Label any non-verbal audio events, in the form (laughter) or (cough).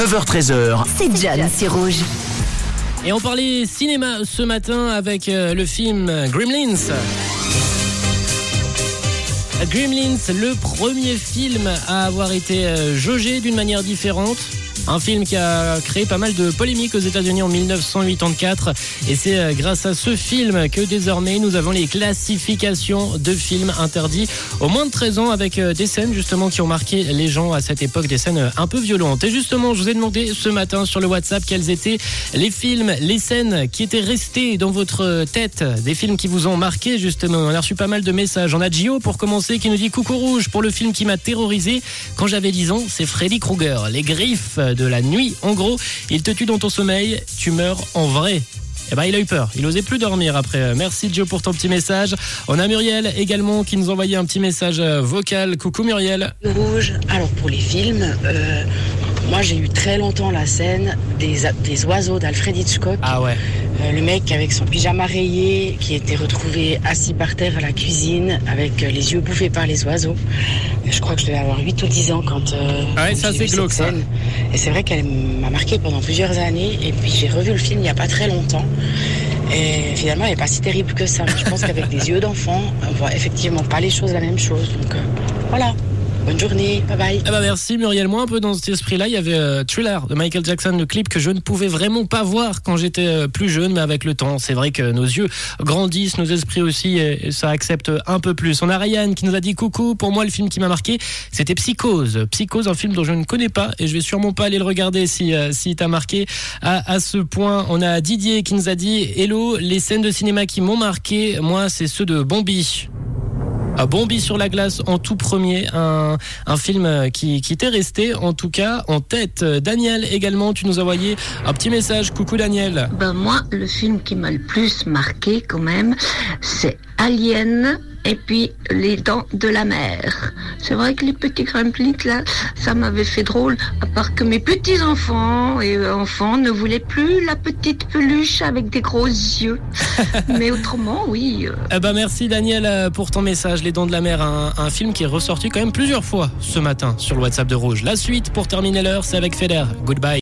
9h13h. C'est John, c'est rouge. Et on parlait cinéma ce matin avec euh, le film Gremlins. Gremlins, le premier film à avoir été euh, jaugé d'une manière différente. Un film qui a créé pas mal de polémiques aux États-Unis en 1984. Et c'est euh, grâce à ce film que désormais nous avons les classifications de films interdits au moins de 13 ans avec euh, des scènes justement qui ont marqué les gens à cette époque, des scènes euh, un peu violentes. Et justement, je vous ai demandé ce matin sur le WhatsApp quels étaient les films, les scènes qui étaient restées dans votre tête, des films qui vous ont marqué justement. On a reçu pas mal de messages. On a Gio pour commencer qui nous dit Coucou Rouge pour le film qui m'a terrorisé quand j'avais 10 ans, c'est Freddy Krueger, Les Griffes la nuit. En gros, il te tue dans ton sommeil, tu meurs en vrai. Eh ben, il a eu peur. Il osait plus dormir après. Merci Joe pour ton petit message. On a Muriel également qui nous envoyait un petit message euh, vocal. Coucou Muriel. Rouge. Alors pour les films, euh, moi j'ai eu très longtemps la scène des, des oiseaux d'Alfred Hitchcock. Ah ouais. Euh, le mec avec son pyjama rayé qui était retrouvé assis par terre à la cuisine avec euh, les yeux bouffés par les oiseaux. Et je crois que je devais avoir 8 ou 10 ans quand, euh, Ah ouais, quand ça, c'est glauque, ça. scène. Et c'est vrai qu'elle m'a marqué pendant plusieurs années. Et puis j'ai revu le film il n'y a pas très longtemps. Et finalement, elle n'est pas si terrible que ça. Je pense qu'avec des (laughs) yeux d'enfant, on voit effectivement pas les choses la même chose. Donc euh, voilà. Bonne journée. Bye bye. Eh ben merci Muriel. Moi un peu dans cet esprit-là, il y avait euh, Thriller de Michael Jackson, le clip que je ne pouvais vraiment pas voir quand j'étais euh, plus jeune, mais avec le temps, c'est vrai que nos yeux grandissent, nos esprits aussi, et, ça accepte un peu plus. On a Ryan qui nous a dit coucou. Pour moi, le film qui m'a marqué, c'était Psychose. Psychose, un film dont je ne connais pas et je vais sûrement pas aller le regarder si euh, si t'a marqué à, à ce point. On a Didier qui nous a dit hello, les scènes de cinéma qui m'ont marqué, moi, c'est ceux de Bombi. Bombi sur la glace en tout premier, un, un film qui, qui t'est resté en tout cas en tête. Daniel également, tu nous as envoyé un petit message. Coucou Daniel. Ben moi, le film qui m'a le plus marqué quand même, c'est Alien et puis Les Dents de la Mer. C'est vrai que les petits gremlins là, ça m'avait fait drôle, à part que mes petits enfants et euh, enfants ne voulaient plus la petite peluche avec des gros yeux. (laughs) Mais autrement, oui. euh, Eh ben merci Daniel euh, pour ton message. Les Dents de la Mer, un, un film qui est ressorti quand même plusieurs fois ce matin sur le WhatsApp de Rouge. La suite pour terminer l'heure, c'est avec Feder. Goodbye.